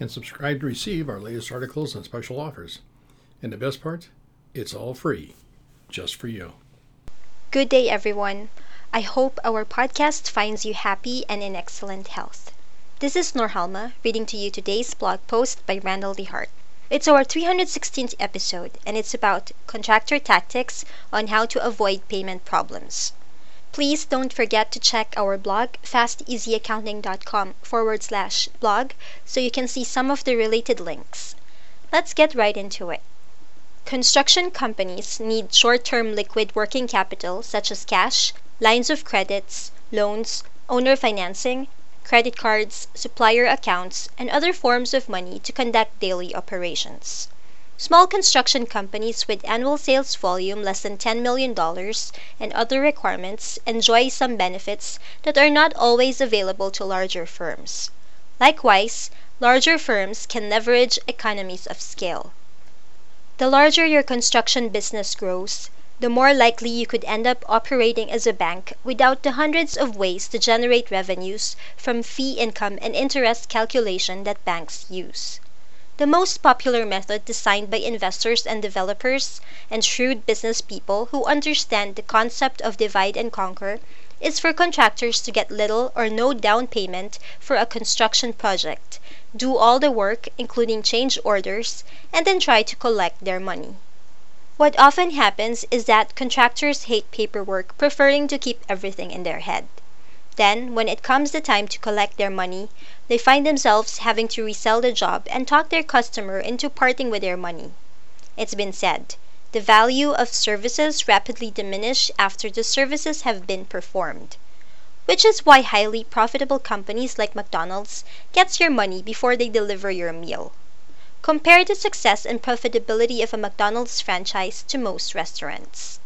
and subscribe to receive our latest articles and special offers. And the best part, it's all free, just for you. Good day, everyone. I hope our podcast finds you happy and in excellent health. This is Norhalma reading to you today's blog post by Randal DeHart. It's our 316th episode, and it's about contractor tactics on how to avoid payment problems. Please don't forget to check our blog, fasteasyaccounting.com forward slash blog, so you can see some of the related links. Let's get right into it. Construction companies need short term liquid working capital such as cash, lines of credits, loans, owner financing, credit cards, supplier accounts, and other forms of money to conduct daily operations. Small construction companies with annual sales volume less than $10 million and other requirements enjoy some benefits that are not always available to larger firms. Likewise, larger firms can leverage economies of scale. The larger your construction business grows, the more likely you could end up operating as a bank without the hundreds of ways to generate revenues from fee income and interest calculation that banks use. The most popular method designed by investors and developers and shrewd business people who understand the concept of divide and conquer is for contractors to get little or no down payment for a construction project, do all the work, including change orders, and then try to collect their money. What often happens is that contractors hate paperwork, preferring to keep everything in their head. Then, when it comes the time to collect their money, they find themselves having to resell the job and talk their customer into parting with their money. It's been said, the value of services rapidly diminish after the services have been performed. Which is why highly profitable companies like McDonald's gets your money before they deliver your meal. Compare the success and profitability of a McDonald's franchise to most restaurants.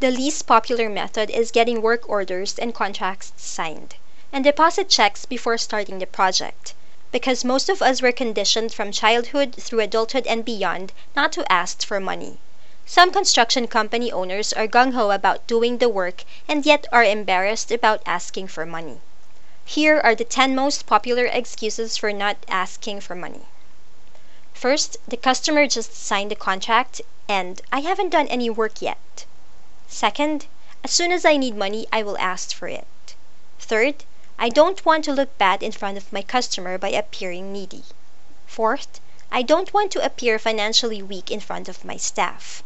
The least popular method is getting work orders and contracts signed, and deposit checks before starting the project, because most of us were conditioned from childhood through adulthood and beyond not to ask for money. Some construction company owners are gung ho about doing the work and yet are embarrassed about asking for money. Here are the 10 most popular excuses for not asking for money. First, the customer just signed the contract and I haven't done any work yet. Second, as soon as I need money I will ask for it. Third, I don't want to look bad in front of my customer by appearing needy. Fourth, I don't want to appear financially weak in front of my staff.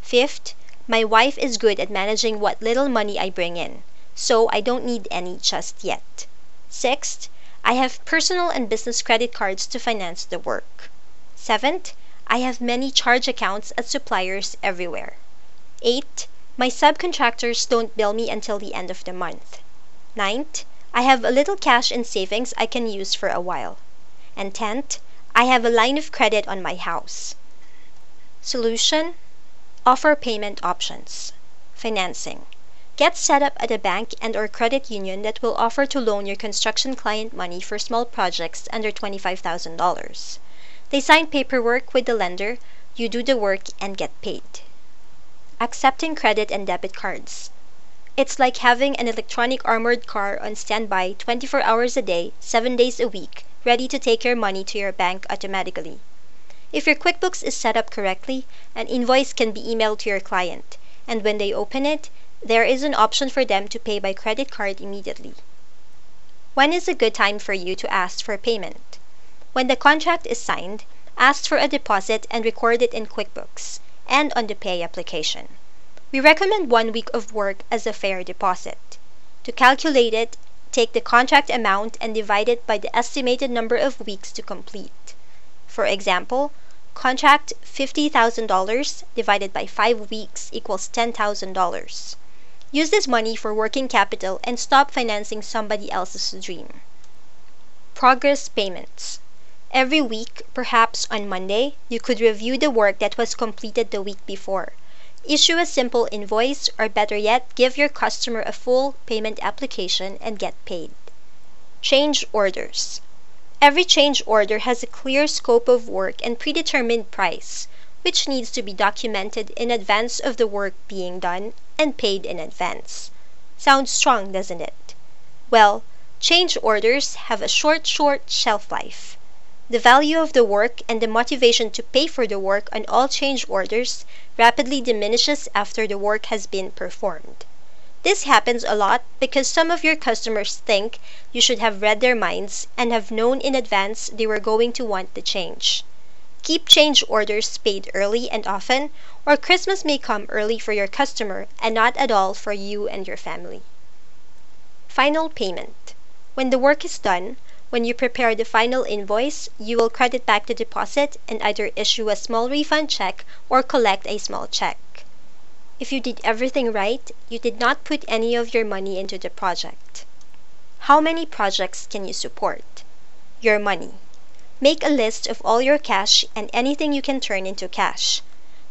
Fifth, my wife is good at managing what little money I bring in, so I don't need any just yet. Sixth, I have personal and business credit cards to finance the work. Seventh, I have many charge accounts at suppliers everywhere. Eighth, my subcontractors don't bill me until the end of the month. Ninth, I have a little cash in savings I can use for a while. And tenth, I have a line of credit on my house. Solution Offer payment options. Financing. Get set up at a bank and or credit union that will offer to loan your construction client money for small projects under $25,000. They sign paperwork with the lender, you do the work and get paid. Accepting credit and debit cards. It's like having an electronic armored car on standby 24 hours a day, 7 days a week, ready to take your money to your bank automatically. If your QuickBooks is set up correctly, an invoice can be emailed to your client, and when they open it, there is an option for them to pay by credit card immediately. When is a good time for you to ask for payment? When the contract is signed, ask for a deposit and record it in QuickBooks and on the pay application. We recommend one week of work as a fair deposit. To calculate it, take the contract amount and divide it by the estimated number of weeks to complete. For example, contract $50,000 divided by 5 weeks equals $10,000. Use this money for working capital and stop financing somebody else's dream. Progress payments. Every week, perhaps on Monday, you could review the work that was completed the week before. Issue a simple invoice, or better yet, give your customer a full payment application and get paid. Change orders. Every change order has a clear scope of work and predetermined price, which needs to be documented in advance of the work being done and paid in advance. Sounds strong, doesn't it? Well, change orders have a short, short shelf life. The value of the work and the motivation to pay for the work on all change orders rapidly diminishes after the work has been performed. This happens a lot because some of your customers think you should have read their minds and have known in advance they were going to want the change. Keep change orders paid early and often, or Christmas may come early for your customer and not at all for you and your family. Final payment. When the work is done, when you prepare the final invoice, you will credit back the deposit and either issue a small refund check or collect a small check. If you did everything right, you did not put any of your money into the project. How many projects can you support? Your money. Make a list of all your cash and anything you can turn into cash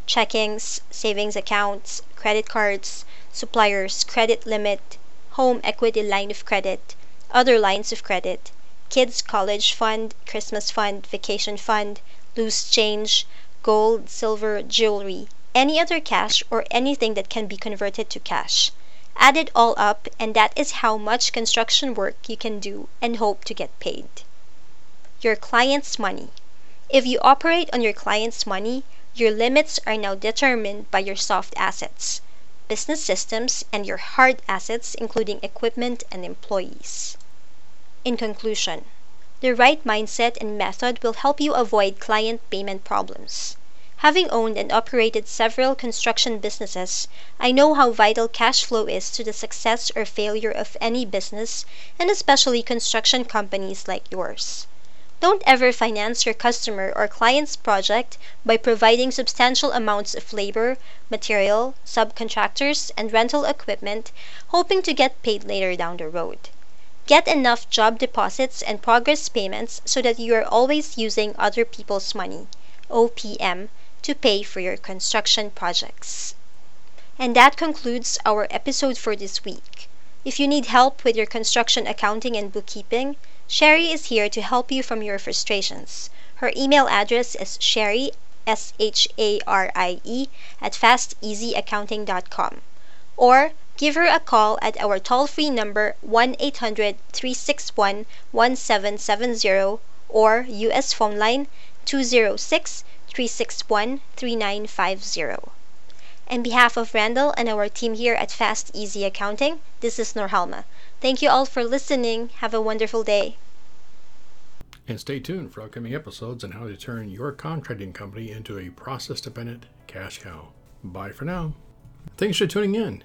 checkings, savings accounts, credit cards, suppliers' credit limit, home equity line of credit, other lines of credit, kids' college fund, Christmas fund, vacation fund, loose change, gold, silver, jewelry, any other cash or anything that can be converted to cash. Add it all up, and that is how much construction work you can do and hope to get paid. Your client's money. If you operate on your client's money, your limits are now determined by your soft assets, business systems, and your hard assets, including equipment and employees. In conclusion, the right mindset and method will help you avoid client payment problems. Having owned and operated several construction businesses, I know how vital cash flow is to the success or failure of any business, and especially construction companies like yours. Don't ever finance your customer or client's project by providing substantial amounts of labor, material, subcontractors, and rental equipment, hoping to get paid later down the road. Get enough job deposits and progress payments so that you are always using other people's money (OPM) to pay for your construction projects. And that concludes our episode for this week. If you need help with your construction accounting and bookkeeping, Sharie is here to help you from your frustrations. Her email address is Sharie S H A R I E at fasteasyaccounting.com or give her a call at our toll-free number 1-800-361-1770 or US phone line 206-361-3950. On behalf of Randal and our team here at Fast Easy Accounting, this is Norhalma. Thank you all for listening. Have a wonderful day. And stay tuned for upcoming episodes on how to turn your contracting company into a process dependent cash cow. Bye for now. Thanks for tuning in.